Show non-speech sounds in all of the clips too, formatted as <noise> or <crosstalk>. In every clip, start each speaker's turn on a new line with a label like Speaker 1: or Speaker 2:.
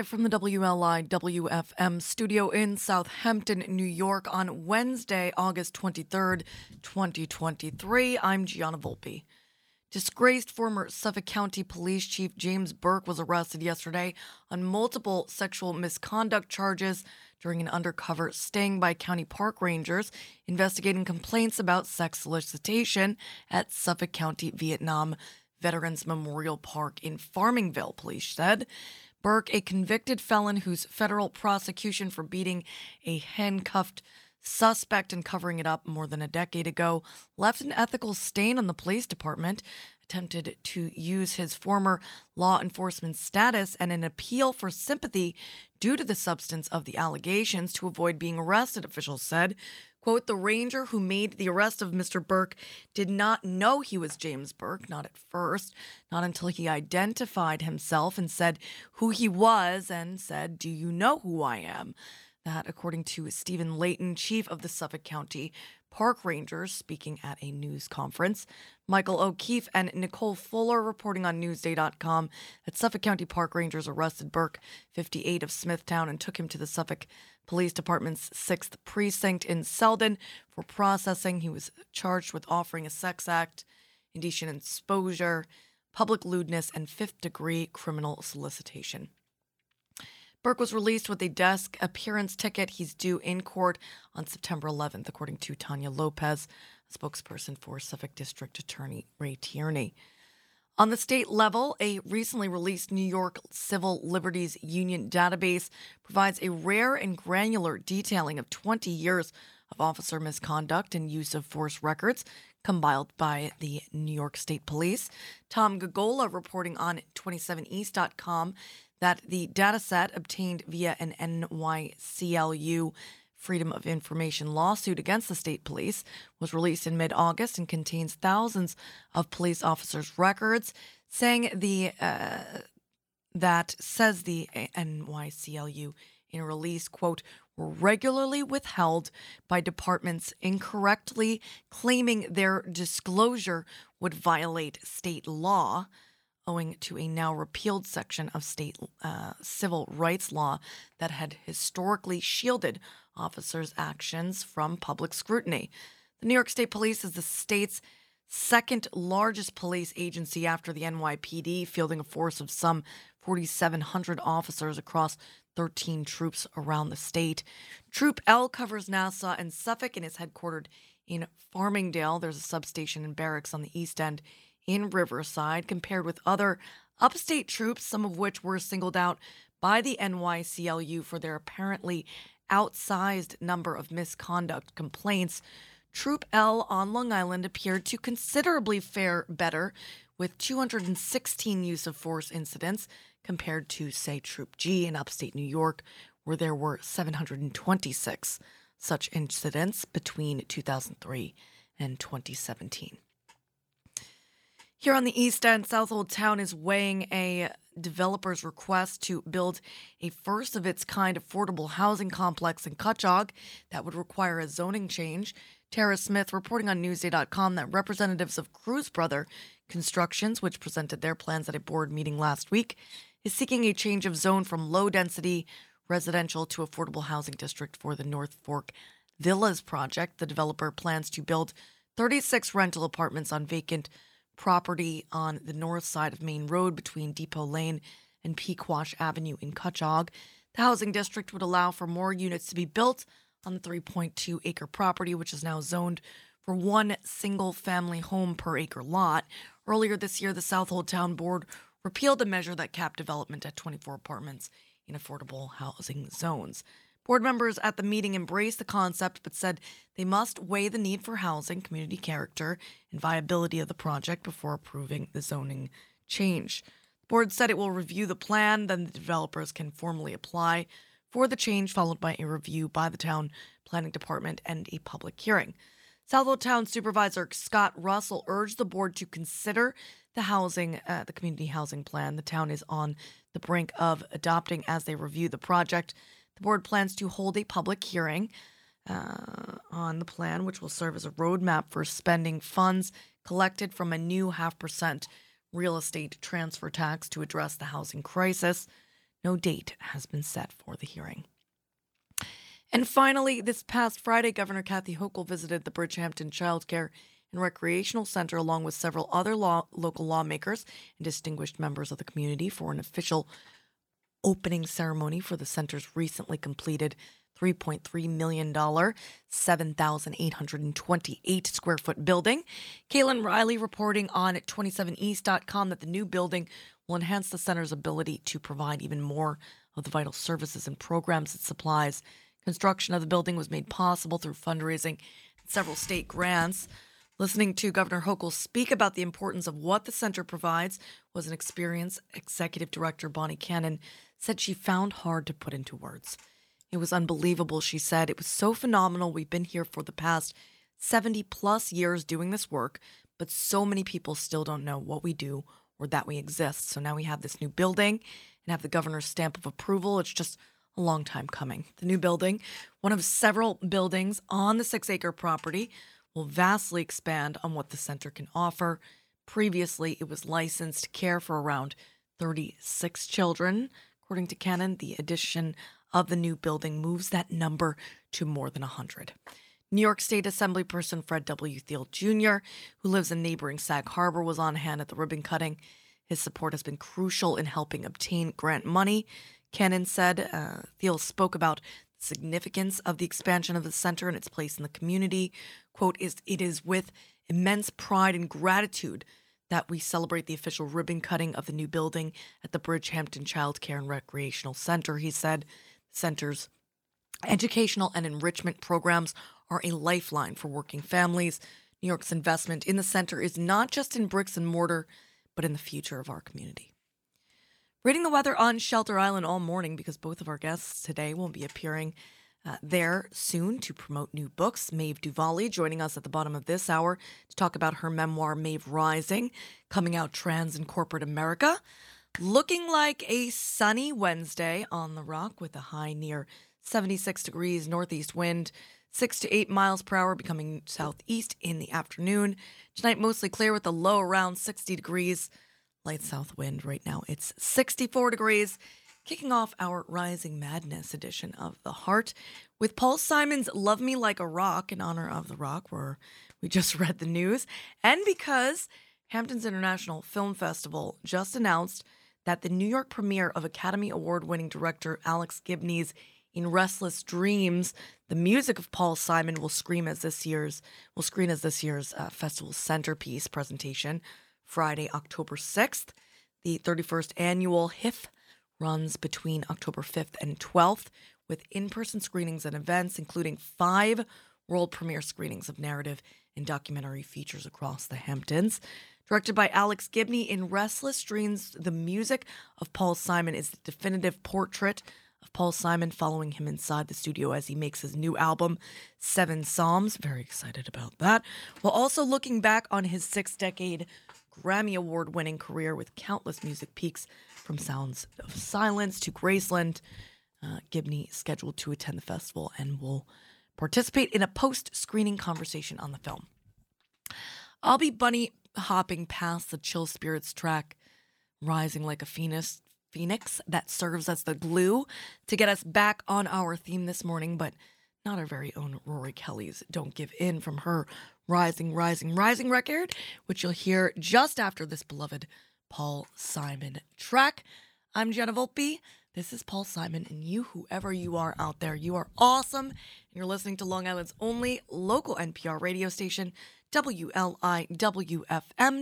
Speaker 1: From the WLI WFM studio in Southampton, New York, on Wednesday, August 23rd, 2023, I'm Gianna Volpe. Disgraced former Suffolk County Police Chief James Burke was arrested yesterday on multiple sexual misconduct charges during an undercover sting by county park rangers investigating complaints about sex solicitation at Suffolk County Vietnam Veterans Memorial Park in Farmingville, police said. Burke, a convicted felon whose federal prosecution for beating a handcuffed suspect and covering it up more than a decade ago, left an ethical stain on the police department, attempted to use his former law enforcement status and an appeal for sympathy due to the substance of the allegations to avoid being arrested, officials said. Quote, the ranger who made the arrest of Mr. Burke did not know he was James Burke, not at first, not until he identified himself and said who he was and said, Do you know who I am? That, according to Stephen Layton, chief of the Suffolk County Park Rangers, speaking at a news conference. Michael O'Keefe and Nicole Fuller reporting on Newsday.com that Suffolk County Park Rangers arrested Burke, 58 of Smithtown, and took him to the Suffolk Police Department's 6th Precinct in Selden for processing. He was charged with offering a sex act, indecent exposure, public lewdness, and fifth degree criminal solicitation. Burke was released with a desk appearance ticket. He's due in court on September 11th, according to Tanya Lopez, spokesperson for Suffolk District Attorney Ray Tierney. On the state level, a recently released New York Civil Liberties Union database provides a rare and granular detailing of 20 years of officer misconduct and use of force records compiled by the New York State Police. Tom Gogola reporting on 27east.com that the dataset obtained via an NYCLU Freedom of Information lawsuit against the state police was released in mid August and contains thousands of police officers' records, saying the uh, that says the NYCLU in a release, quote, were regularly withheld by departments incorrectly claiming their disclosure would violate state law owing to a now repealed section of state uh, civil rights law that had historically shielded officers' actions from public scrutiny. The New York State Police is the state's second largest police agency after the NYPD, fielding a force of some 4,700 officers across 13 troops around the state. Troop L covers Nassau and Suffolk and is headquartered in Farmingdale. There's a substation and barracks on the east end in Riverside compared with other upstate troops, some of which were singled out by the NYCLU for their apparently outsized number of misconduct complaints. Troop L on Long Island appeared to considerably fare better with 216 use of force incidents compared to, say, Troop G in upstate New York, where there were 726 such incidents between 2003 and 2017. Here on the East End, Southold Town is weighing a developer's request to build a first of its kind affordable housing complex in Cutchogue that would require a zoning change. Tara Smith reporting on Newsday.com that representatives of Cruz Brother Constructions, which presented their plans at a board meeting last week, is seeking a change of zone from low density residential to affordable housing district for the North Fork Villas project. The developer plans to build 36 rental apartments on vacant property on the north side of Main Road between Depot Lane and Pequash Avenue in Cutchogue. The housing district would allow for more units to be built on the 3.2 acre property, which is now zoned for one single family home per acre lot. Earlier this year, the Southold Town Board repealed a measure that capped development at 24 apartments in affordable housing zones. Board members at the meeting embraced the concept but said they must weigh the need for housing, community character, and viability of the project before approving the zoning change. The board said it will review the plan, then the developers can formally apply for the change, followed by a review by the town planning department and a public hearing. Southold Town Supervisor Scott Russell urged the board to consider the housing, uh, the community housing plan. The town is on the brink of adopting as they review the project. The board plans to hold a public hearing uh, on the plan, which will serve as a roadmap for spending funds collected from a new half percent real estate transfer tax to address the housing crisis. No date has been set for the hearing. And finally, this past Friday, Governor Kathy Hochul visited the Bridgehampton Child Care and Recreational Center along with several other law, local lawmakers and distinguished members of the community for an official opening ceremony for the center's recently completed $3.3 million, 7,828 square foot building. Cailin Riley reporting on 27east.com that the new building will enhance the center's ability to provide even more of the vital services and programs it supplies. Construction of the building was made possible through fundraising and several state grants. Listening to Governor Hochul speak about the importance of what the center provides was an experience executive director, Bonnie Cannon, said she found hard to put into words. It was unbelievable, she said. It was so phenomenal. We've been here for the past 70 plus years doing this work, but so many people still don't know what we do or that we exist. So now we have this new building and have the governor's stamp of approval. It's just a long time coming. The new building, one of several buildings on the six acre property, will vastly expand on what the center can offer. Previously, it was licensed to care for around 36 children. According to Cannon, the addition of the new building moves that number to more than 100. New York State Assemblyperson Fred W. Thiel Jr., who lives in neighboring Sag Harbor, was on hand at the ribbon cutting. His support has been crucial in helping obtain grant money. Cannon said uh, Thiel spoke about significance of the expansion of the center and its place in the community. Quote, is it is with immense pride and gratitude that we celebrate the official ribbon cutting of the new building at the Bridgehampton Child Care and Recreational Center, he said centers. Educational and enrichment programs are a lifeline for working families. New York's investment in the center is not just in bricks and mortar, but in the future of our community. Reading the weather on Shelter Island all morning because both of our guests today will be appearing uh, there soon to promote new books. Maeve DuVally joining us at the bottom of this hour to talk about her memoir, Maeve Rising, coming out trans in corporate America. Looking like a sunny Wednesday on the rock with a high near 76 degrees northeast wind, 6 to 8 miles per hour, becoming southeast in the afternoon. Tonight, mostly clear with a low around 60 degrees. Light south wind right now, it's 64 degrees. Kicking off our Rising Madness edition of The Heart with Paul Simon's Love Me Like a Rock in honor of The Rock, where we just <laughs> read the news, and because Hamptons International Film Festival just announced that the New York premiere of Academy Award winning director Alex Gibney's In Restless Dreams, the music of Paul Simon will scream as this year's will screen as this year's uh, festival centerpiece presentation Friday, October 6th. The 31st annual HIF runs between October 5th and 12th with in-person screenings and events including 5 world premiere screenings of narrative and documentary features across the Hamptons. Directed by Alex Gibney in Restless Dreams, the music of Paul Simon is the definitive portrait of Paul Simon following him inside the studio as he makes his new album, Seven Psalms. Very excited about that. While also looking back on his six decade Grammy Award winning career with countless music peaks from Sounds of Silence to Graceland. Uh, Gibney scheduled to attend the festival and will participate in a post screening conversation on the film. I'll be bunny hopping past the Chill Spirits track, rising like a phoenix, phoenix that serves as the glue to get us back on our theme this morning, but not our very own Rory Kelly's Don't Give In from her Rising, Rising, Rising record, which you'll hear just after this beloved Paul Simon track. I'm Gianna Volpe. This is Paul Simon, and you, whoever you are out there, you are awesome. And you're listening to Long Island's only local NPR radio station, WLIWFM,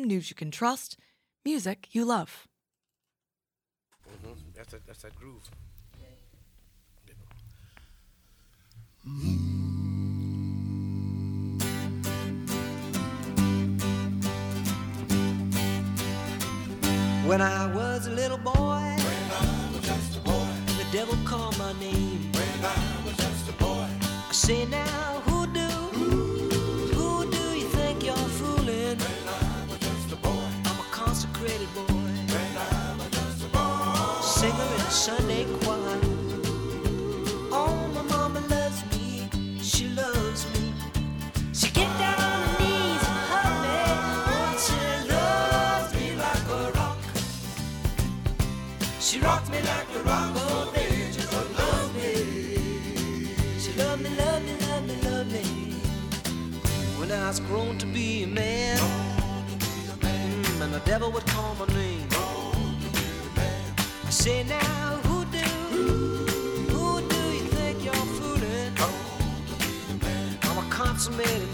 Speaker 1: news you can trust, music you love.
Speaker 2: Mm-hmm. That's, a, that's that groove.
Speaker 3: When I was a little boy,
Speaker 4: when I was just a boy,
Speaker 3: the devil called my name.
Speaker 4: When I was just a boy,
Speaker 3: I say now, who do, who do you think you're fooling?
Speaker 4: When I was just a boy,
Speaker 3: I'm a consecrated boy,
Speaker 4: when I was just a boy,
Speaker 3: singer in Sunday choir. Was grown to be a man. Mm, and the devil would call my name. I say now, who do, who do you think you're fooling? I'm a consummated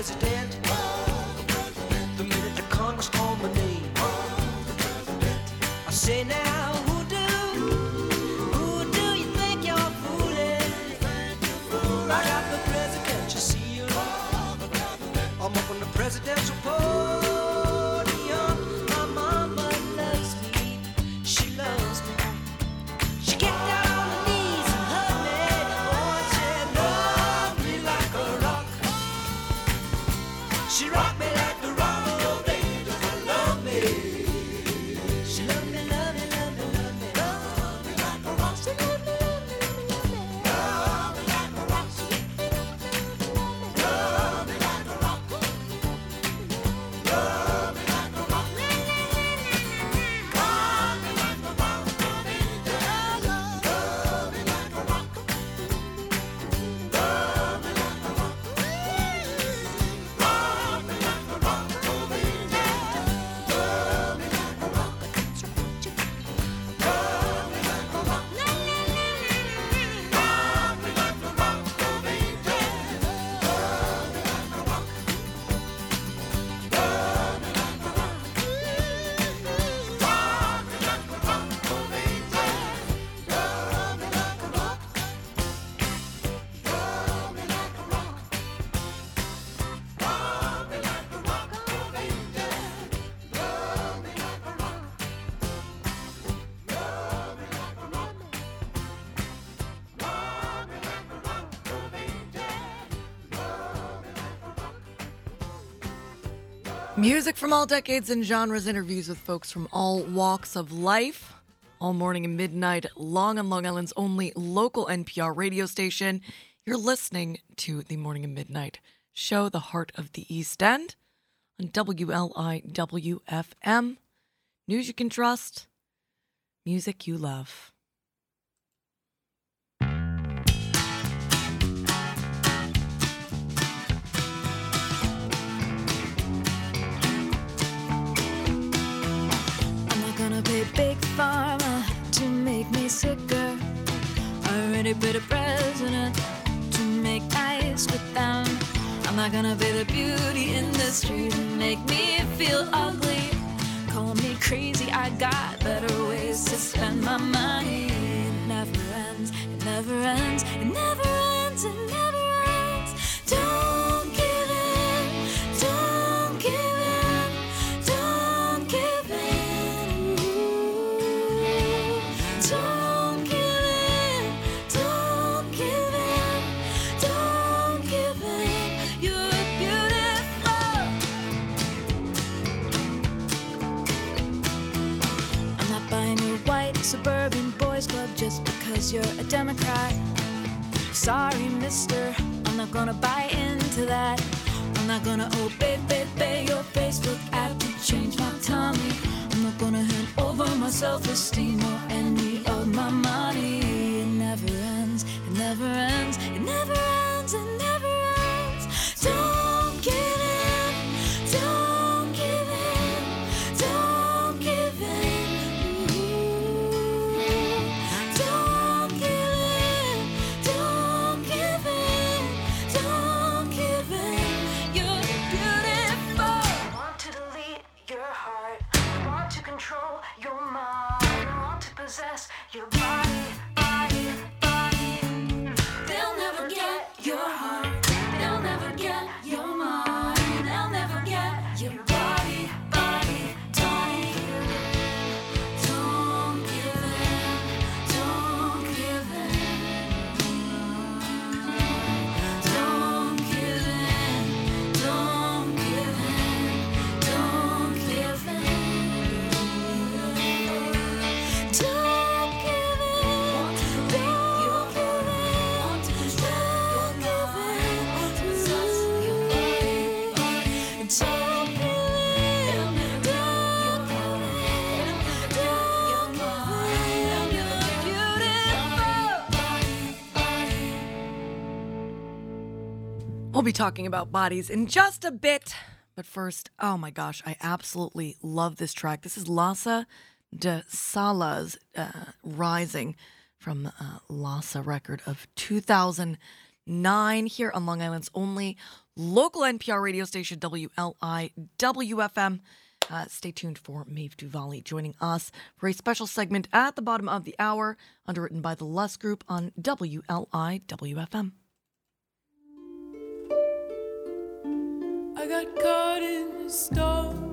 Speaker 3: president,
Speaker 1: Music from all decades and genres, interviews with folks from all walks of life. All morning and midnight, long on Long Island's only local NPR radio station. You're listening to the Morning and Midnight show, The Heart of the East End, on WLIWFM. News you can trust, music you love.
Speaker 5: Big pharma to make me sicker. Already paid a president to make ice with them. I'm not gonna be the beauty industry to make me feel ugly. Call me crazy, I got better ways to spend my money. It never ends, it never ends, it never ends, it never ends. Just because you're a Democrat. Sorry, mister, I'm not gonna buy into that. I'm not gonna oh, obey, baby, your Facebook app to change my tummy. I'm not gonna hand over my self esteem or any of my money. It never ends, it never ends, it never ends, it never
Speaker 1: We'll be talking about bodies in just a bit. But first, oh my gosh, I absolutely love this track. This is Lhasa de Sela's uh, Rising from uh, Lhasa record of 2009 here on Long Island's only local NPR radio station, WLIWFM. Uh, stay tuned for Maeve DuVally joining us for a special segment at the bottom of the hour, underwritten by the Luss Group on WLI
Speaker 6: I got caught in the storm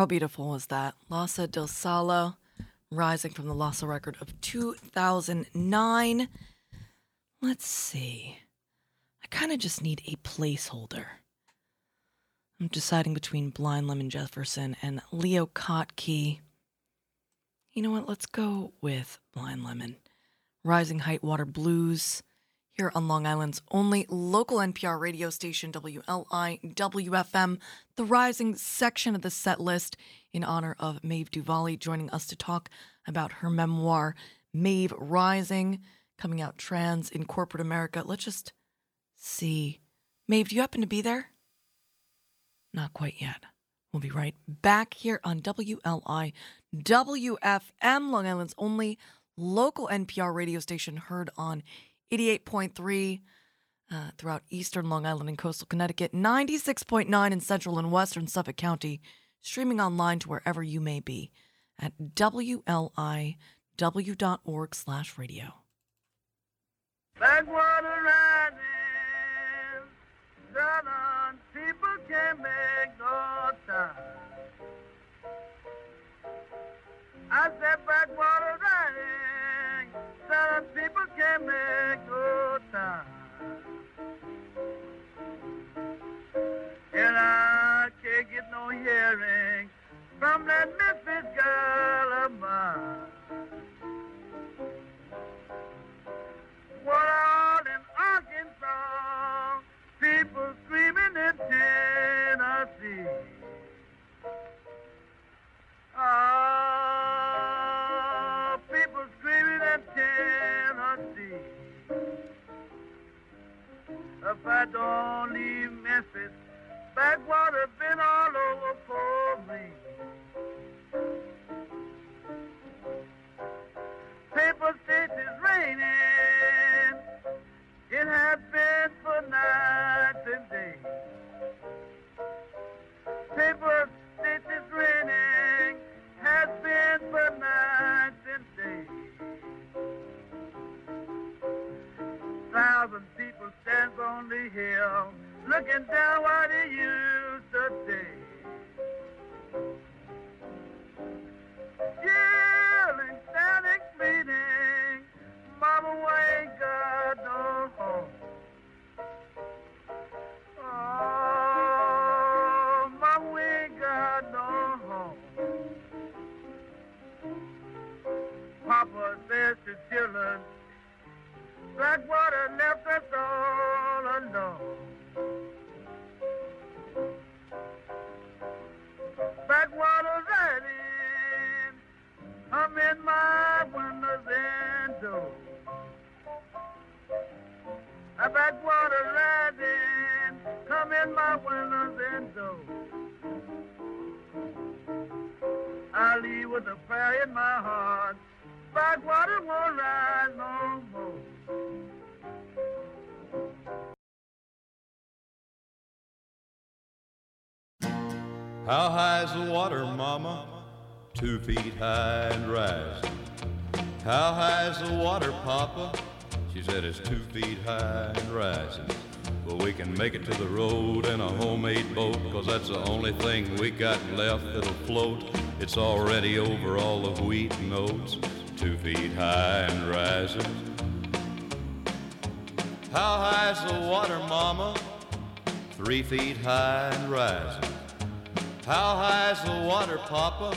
Speaker 1: How beautiful was that? Lhasa de Sela, rising from the Lhasa record of 2009. Let's see. I kind of just need a placeholder. I'm deciding between Blind Lemon Jefferson and Leo Kottke. You know what? Let's go with Blind Lemon. Rising High Water Blues here on Long Island's only local NPR radio station, WLI WFM, the rising section of the set list in honor of Maeve DuVally joining us to talk about her memoir, Maeve Rising, coming out trans in corporate America. Let's just see. Maeve, do you happen to be there? Not quite yet. We'll be right back here on WLI WFM, Long Island's only local NPR radio station, heard on 88.3 uh, throughout eastern Long Island and coastal Connecticut, 96.9 in central and western Suffolk County, streaming online to wherever you may be at WLIW.org slash radio.
Speaker 7: Backwater riding, people can't make no time. I said backwater riding, southern people can't make no time. In my windows and doors. A backwater riding, come in my windows and doors. I leave with a prayer in my heart. Backwater won't rise no more.
Speaker 8: How high's the water, mama? Two feet high and rising. How high's the water, papa? She said it's two feet high and rising. Well, we can make it to the road in a homemade boat, cause that's the only thing we got left that'll float. It's already over all the wheat and oats, two feet high and rising. How high's the water, mama? Three feet high and rising. How high's the water, Papa?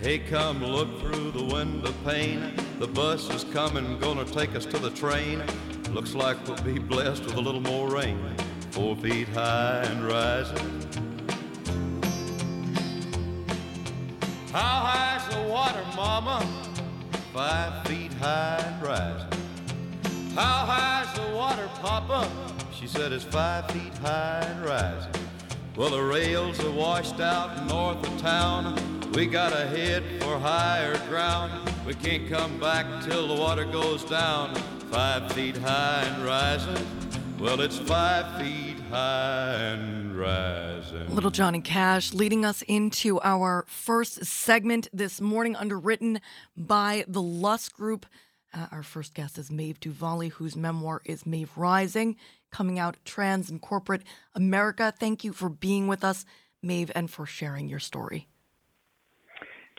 Speaker 8: Hey, come look through the window pane. The bus is coming, gonna take us to the train. Looks like we'll be blessed with a little more rain. Four feet high and rising. How high's the water, Mama? Five feet high and rising. How high's the water, Papa? She said it's five feet high and rising. Well, the rails are washed out north of town. We gotta head for higher ground. We can't come back till the water goes down. Five feet high and rising. Well, it's five feet high and rising.
Speaker 1: Little Johnny Cash leading us into our first segment this morning, underwritten by the Luss Group. Uh, our first guest is Maeve DuVally, whose memoir is Maeve Rising, coming out trans in corporate America. Thank you for being with us, Maeve, and for sharing your story.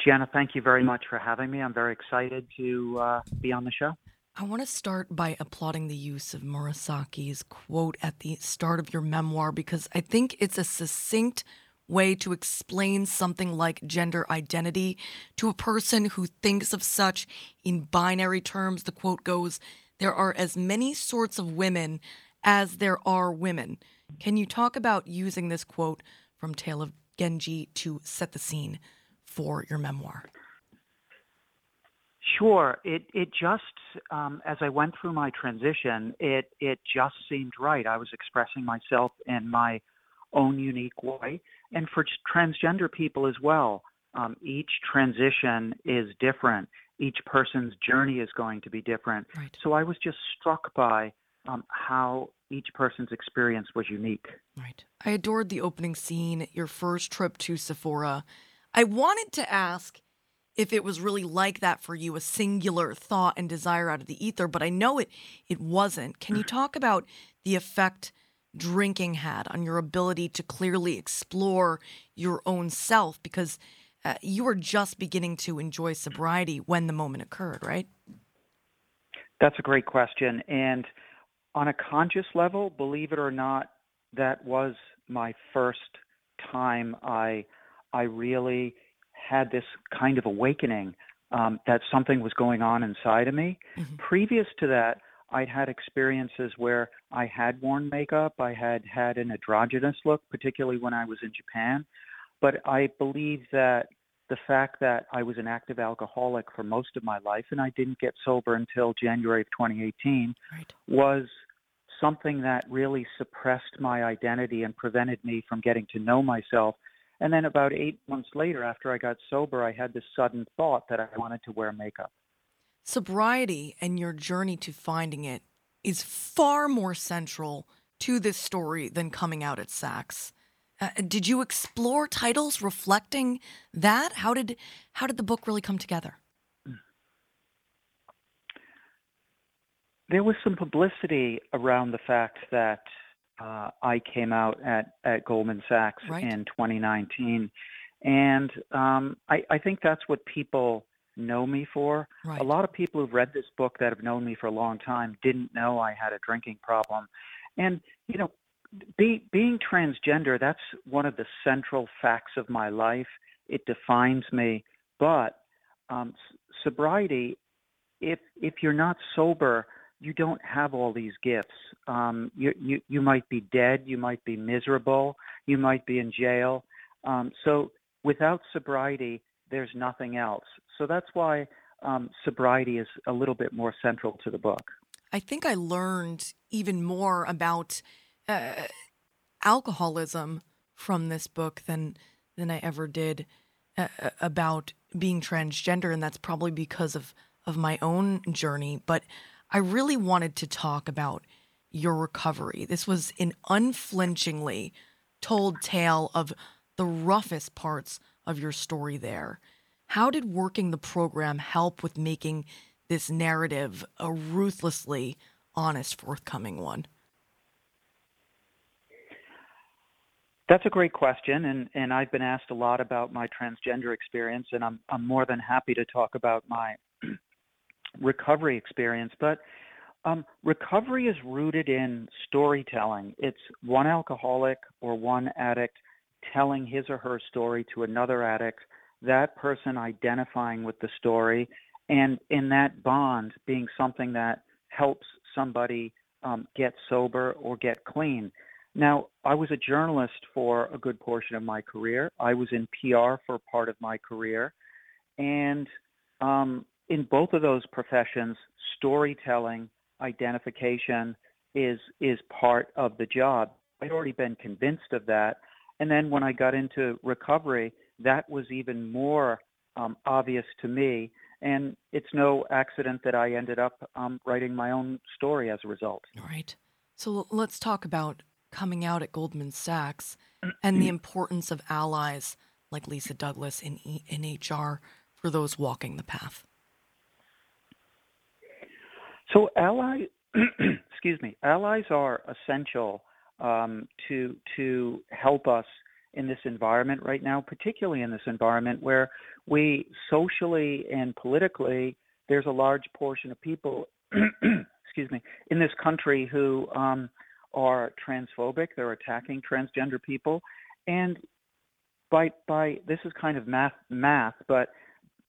Speaker 9: Gianna, thank you very much for having me. I'm very excited to uh, be on the show.
Speaker 1: I want to start by applauding the use of Murasaki's quote at the start of your memoir because I think it's a succinct way to explain something like gender identity to a person who thinks of such in binary terms. The quote goes, There are as many sorts of women as there are women. Can you talk about using this quote from Tale of Genji to set the scene for your memoir?
Speaker 9: Sure. It it just um, as I went through my transition, it it just seemed right. I was expressing myself in my own unique way, and for transgender people as well. Um, each transition is different. Each person's journey is going to be different.
Speaker 1: Right.
Speaker 9: So I was just struck by um, how each person's experience was unique.
Speaker 1: Right. I adored the opening scene, your first trip to Sephora. I wanted to ask if it was really like that for you, a singular thought and desire out of the ether, but I know it it wasn't. Can you talk about the effect drinking had on your ability to clearly explore your own self because uh, you were just beginning to enjoy sobriety when the moment occurred, right?
Speaker 9: That's a great question and on a conscious level, believe it or not, that was my first time I I really had this kind of awakening um, that something was going on inside of me.
Speaker 1: Mm-hmm.
Speaker 9: Previous to that, I'd had experiences where I had worn makeup, I had had an androgynous look, particularly when I was in Japan. But I believe that the fact that I was an active alcoholic for most of my life and I didn't get sober until January of 2018
Speaker 1: right.
Speaker 9: was something that really suppressed my identity and prevented me from getting to know myself and then about eight months later, after I got sober, I had this sudden thought that I wanted to wear makeup.
Speaker 1: Sobriety and your journey to finding it is far more central to this story than coming out at Sachs. Uh, did you explore titles reflecting that? How did how did the book really come together?
Speaker 9: There was some publicity around the fact that uh, I came out at, at Goldman Sachs
Speaker 1: right.
Speaker 9: in 2019. And um, I, I think that's what people know me for.
Speaker 1: Right.
Speaker 9: A lot of people who've read this book that have known me for a long time didn't know I had a drinking problem. And, you know, be, being transgender, that's one of the central facts of my life. It defines me. But um, sobriety, if if you're not sober, you don't have all these gifts. Um, you, you you might be dead, you might be miserable, you might be in jail. Um, so without sobriety, there's nothing else. So that's why um, sobriety is a little bit more central to the book.
Speaker 1: I think I learned even more about uh, alcoholism from this book than than I ever did uh, about being transgender, and that's probably because of of my own journey. But I really wanted to talk about your recovery. This was an unflinchingly told tale of the roughest parts of your story there. How did working the program help with making this narrative a ruthlessly honest, forthcoming one?
Speaker 9: That's a great question, and, and I've been asked a lot about my transgender experience, and I'm I'm more than happy to talk about my recovery experience. But um, recovery is rooted in storytelling. It's one alcoholic or one addict telling his or her story to another addict, that person identifying with the story, and in that bond being something that helps somebody um, get sober or get clean. Now, I was a journalist for a good portion of my career. I was in PR for part of my career. And um, in both of those professions, storytelling, identification is is part of the job. I'd already been convinced of that, and then when I got into recovery, that was even more um, obvious to me. And it's no accident that I ended up um, writing my own story as a result.
Speaker 1: All right. So let's talk about coming out at Goldman Sachs <clears throat> and the importance of allies like Lisa Douglas in, in HR for those walking the path.
Speaker 9: So allies, <clears throat> excuse me, allies are essential um, to to help us in this environment right now, particularly in this environment where we socially and politically there's a large portion of people, <clears throat> excuse me, in this country who um, are transphobic. They're attacking transgender people, and by by this is kind of math math, but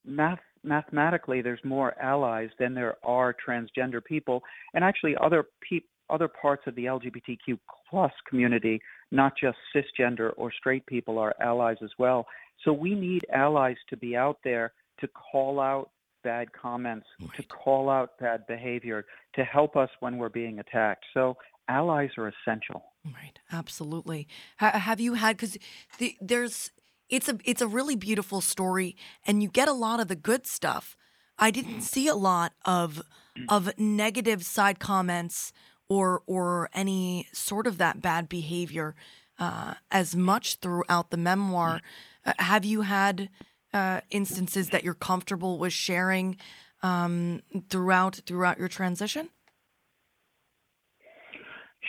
Speaker 9: math mathematically there's more allies than there are transgender people, and actually other pe- other parts of the LGBTQ plus community, not just cisgender or straight people, are allies as well. So we need allies to be out there to call out bad comments, right. to call out bad behavior, to help us when we're being attacked. So allies are essential.
Speaker 1: Right, absolutely. H- have you had because the, there's it's a it's a really beautiful story, and you get a lot of the good stuff. I didn't see a lot of of negative side comments or or any sort of that bad behavior uh, as much throughout the memoir. Uh, have you had uh, instances that you're comfortable with sharing um, throughout throughout your transition?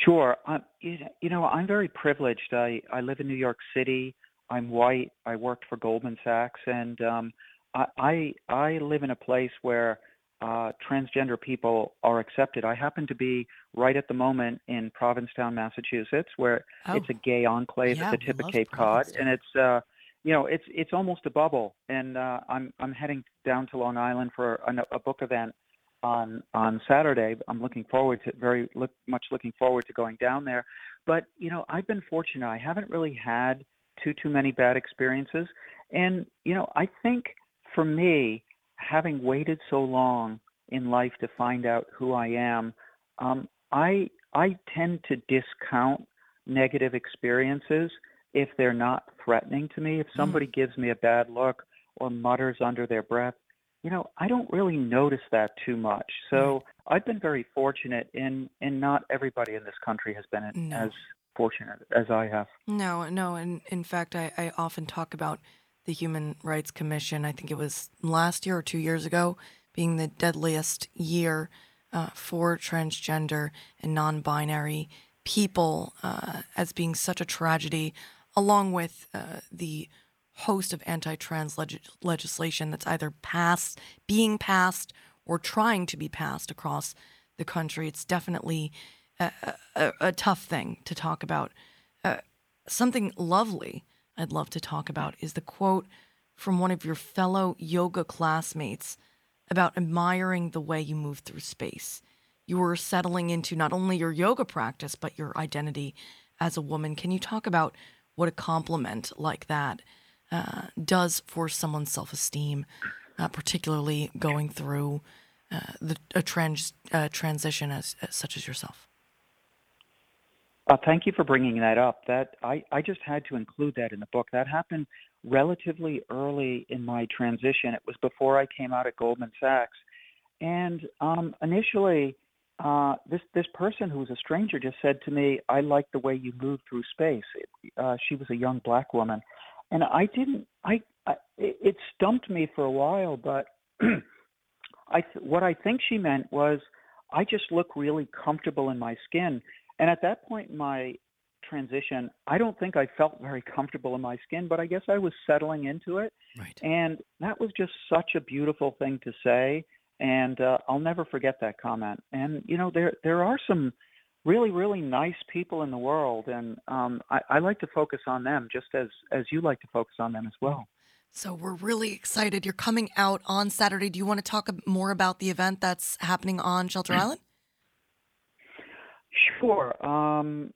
Speaker 9: Sure. Uh, you know, I'm very privileged. I, I live in New York City. I'm white. I worked for Goldman Sachs, and um, I, I I live in a place where uh, transgender people are accepted. I happen to be right at the moment in Provincetown, Massachusetts, where oh. it's a gay enclave
Speaker 1: yeah,
Speaker 9: at the tip of Cape Cod, and it's uh, you know it's it's almost a bubble. And uh, I'm I'm heading down to Long Island for a, a book event on on Saturday. I'm looking forward to very look, much looking forward to going down there. But you know, I've been fortunate. I haven't really had too too many bad experiences, and you know, I think for me, having waited so long in life to find out who I am, um, I I tend to discount negative experiences if they're not threatening to me. If mm. somebody mm. gives me a bad look or mutters under their breath, you know, I don't really notice that too much. So I've been very fortunate in in not everybody in this country has been no. as fortunate as I have.
Speaker 1: No, no, and in fact I, I often talk about the Human Rights Commission, I think it was last year or two years ago, being the deadliest year uh, for transgender and non binary people uh, as being such a tragedy, along with uh, the host of anti-trans leg- legislation that's either passed, being passed, or trying to be passed across the country. It's definitely a, a, a tough thing to talk about. Uh, something lovely I'd love to talk about is the quote from one of your fellow yoga classmates about admiring the way you move through space. You were settling into not only your yoga practice, but your identity as a woman. Can you talk about what a compliment like that uh, does for someone's self esteem, uh, particularly going through uh, the, a trans, uh, transition as, as, such as yourself.
Speaker 9: Uh, thank you for bringing that up. That I, I just had to include that in the book. That happened relatively early in my transition. It was before I came out at Goldman Sachs, and um, initially, uh, this this person who was a stranger just said to me, "I like the way you move through space." It, uh, she was a young black woman, and I didn't. I, I it stumped me for a while, but <clears throat> I what I think she meant was I just look really comfortable in my skin. And at that point in my transition, I don't think I felt very comfortable in my skin, but I guess I was settling into it.
Speaker 1: Right.
Speaker 9: And that was just such a beautiful thing to say, and uh, I'll never forget that comment. And you know, there there are some really really nice people in the world and um, I, I, like to focus on them just as as you like to focus on them as well
Speaker 1: so we're really excited you're coming out on saturday do you want to talk more about the event that's happening on shelter island
Speaker 9: sure um,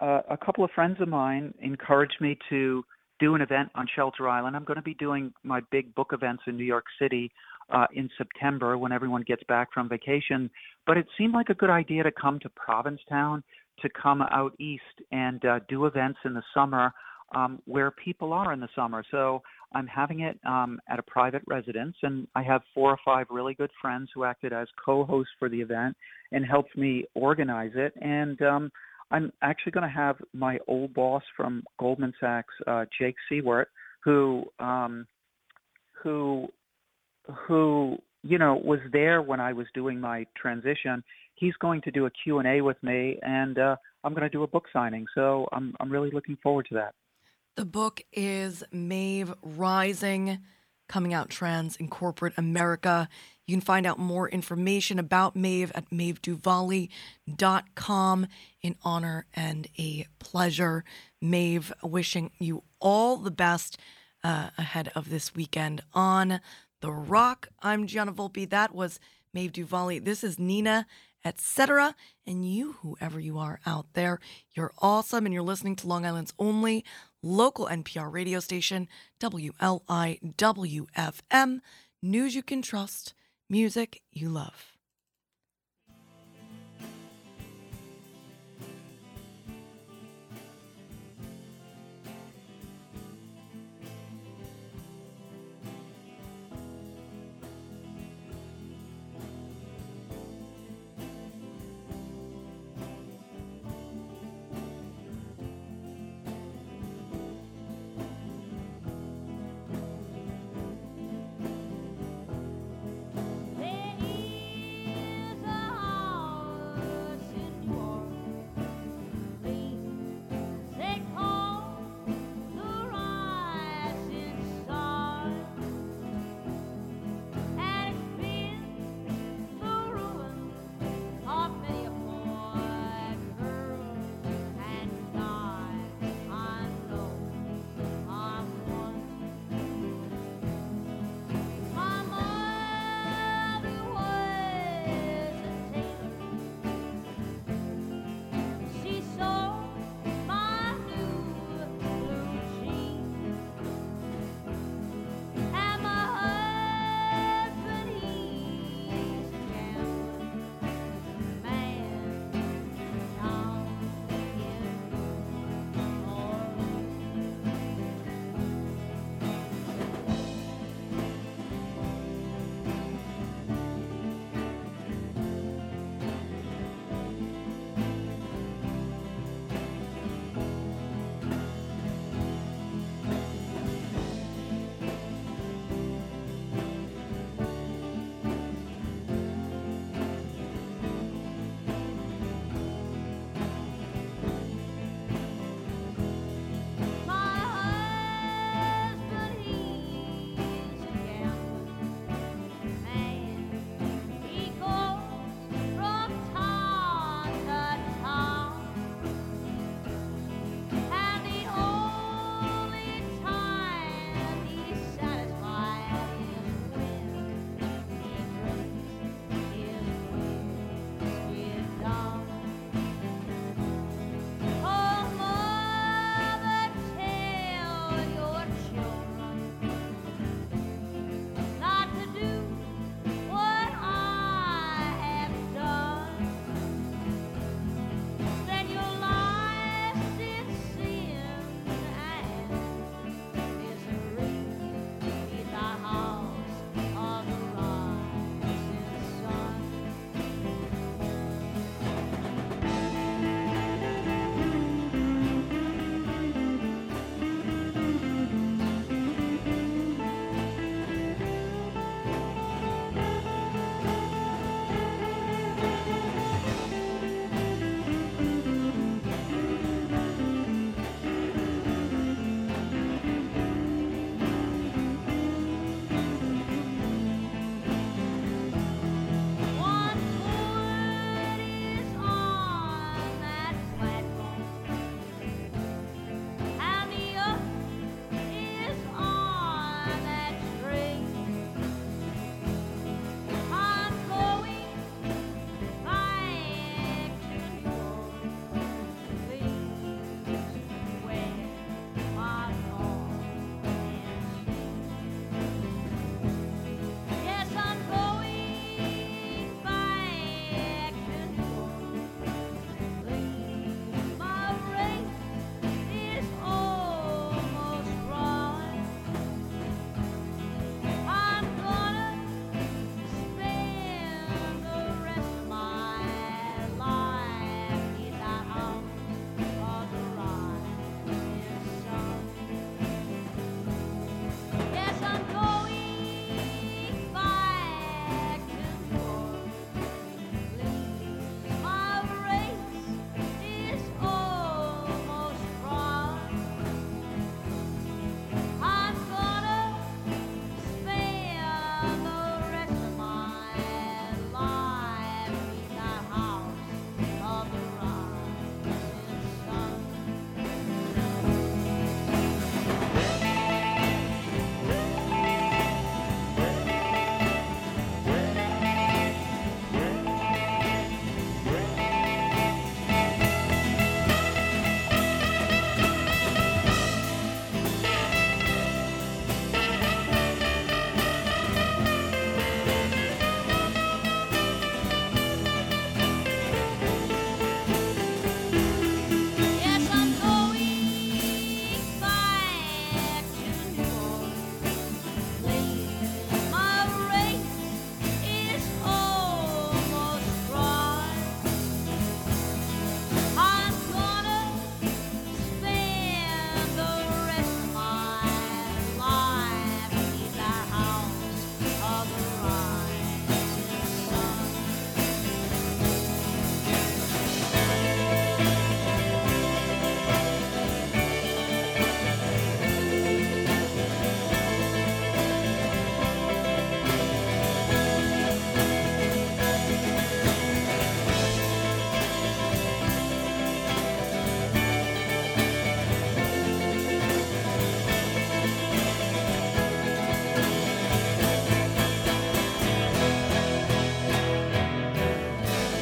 Speaker 9: uh, a couple of friends of mine encouraged me to do an event on shelter island i'm going to be doing my big book events in new york city uh, in September when everyone gets back from vacation. But it seemed like a good idea to come to Provincetown, to come out east and uh, do events in the summer um, where people are in the summer. So I'm having it um, at a private residence, and I have four or five really good friends who acted as co-hosts for the event and helped me organize it. And um, I'm actually going to have my old boss from Goldman Sachs, uh, Jake Siewert, who um, who who you know was there when I was doing my transition. He's going to do a Q and A with me, and uh, I'm going to do a book signing. So I'm I'm really looking forward to that.
Speaker 1: The book is Maeve Rising, coming out trans in corporate America. You can find out more information about Maeve at maeveduvally.com. In honor and a pleasure. Maeve, wishing you all the best uh, ahead of this weekend on The Rock. I'm Gianna Volpe. That was Maeve DuVally. This is Nina Etc. And you, whoever you are out there, you're awesome. And you're listening to Long Island's only local NPR radio station, WLIWFM. News you can trust, music you love.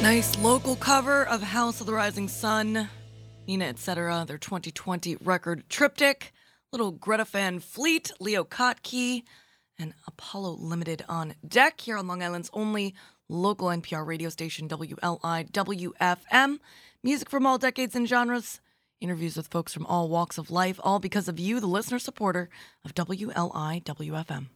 Speaker 3: Nice local cover of House of the Rising Sun, Nina Etc., their 2020 record Triptych, Little Greta Van Fleet, Leo Kottke, and Apollo Limited on deck here on Long Island's only local NPR radio station, WLIWFM. Music from all decades and genres, interviews with folks from all walks of life, all because of you, the listener supporter of WLIWFM.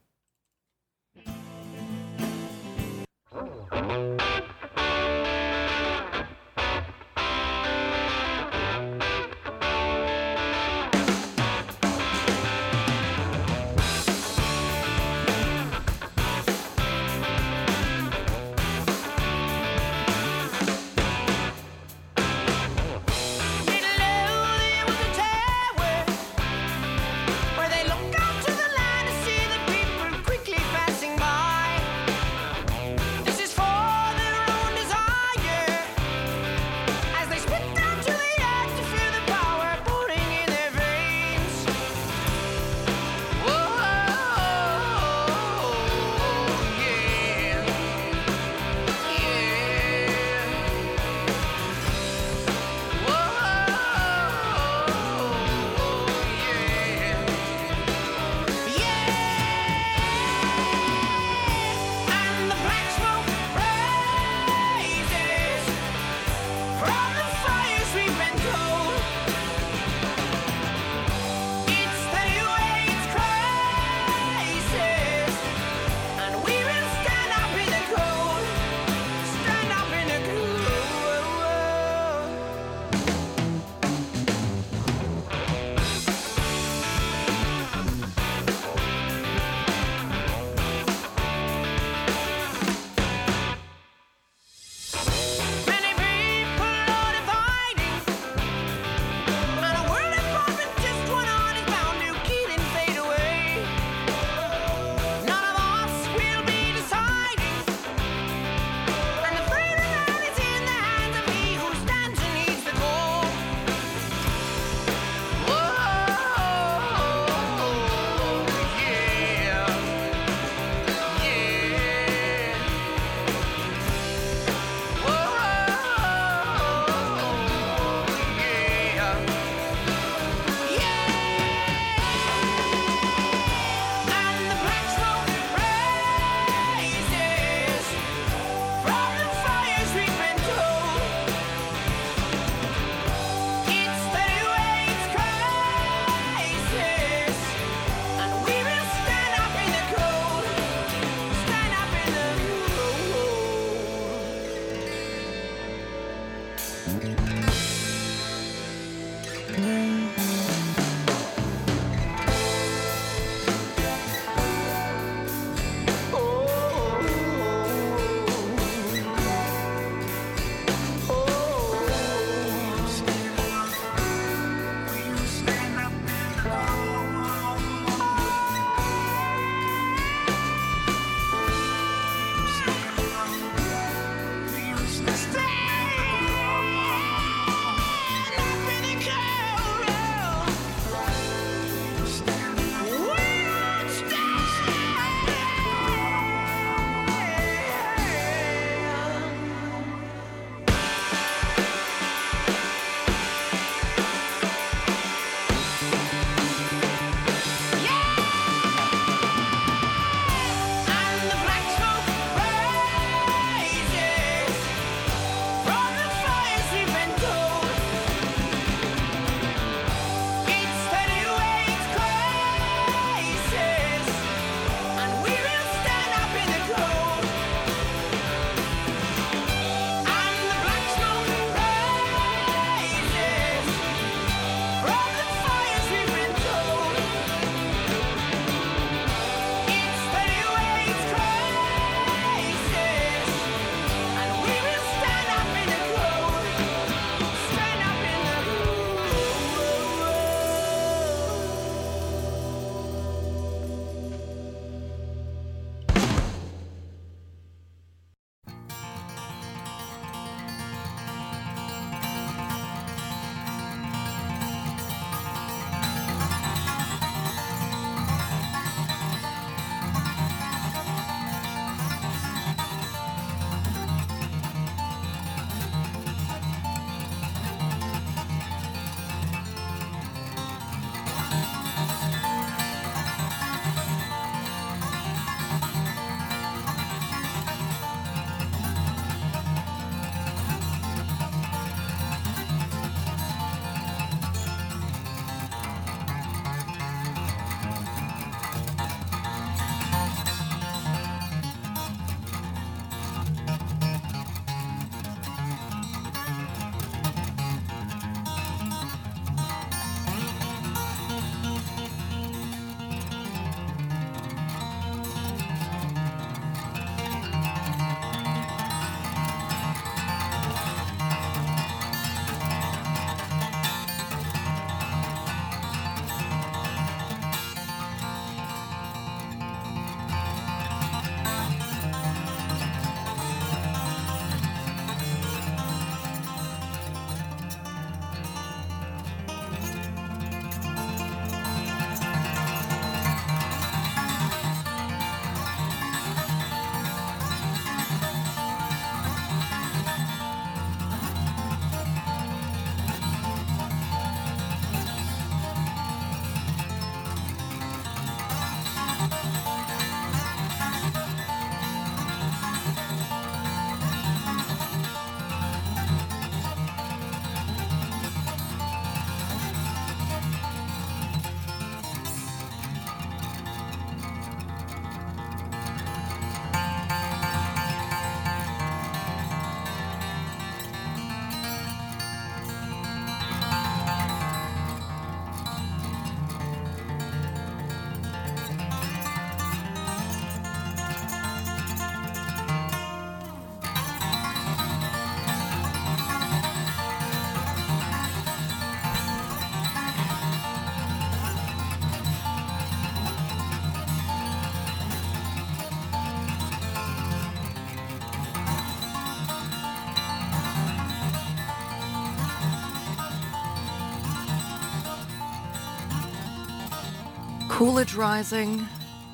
Speaker 3: Coolidge Rising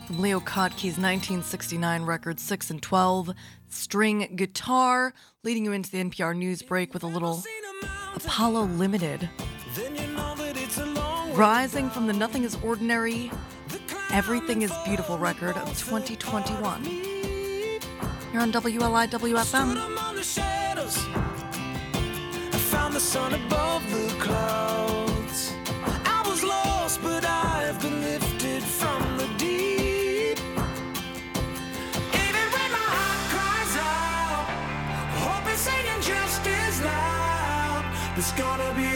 Speaker 3: from Leo Kottke's 1969 record 6 and 12, string guitar, leading you into the NPR news break with a little Apollo Limited. Rising from the Nothing is Ordinary, Everything is Beautiful record of 2021. You're on WLI
Speaker 10: There's gonna be.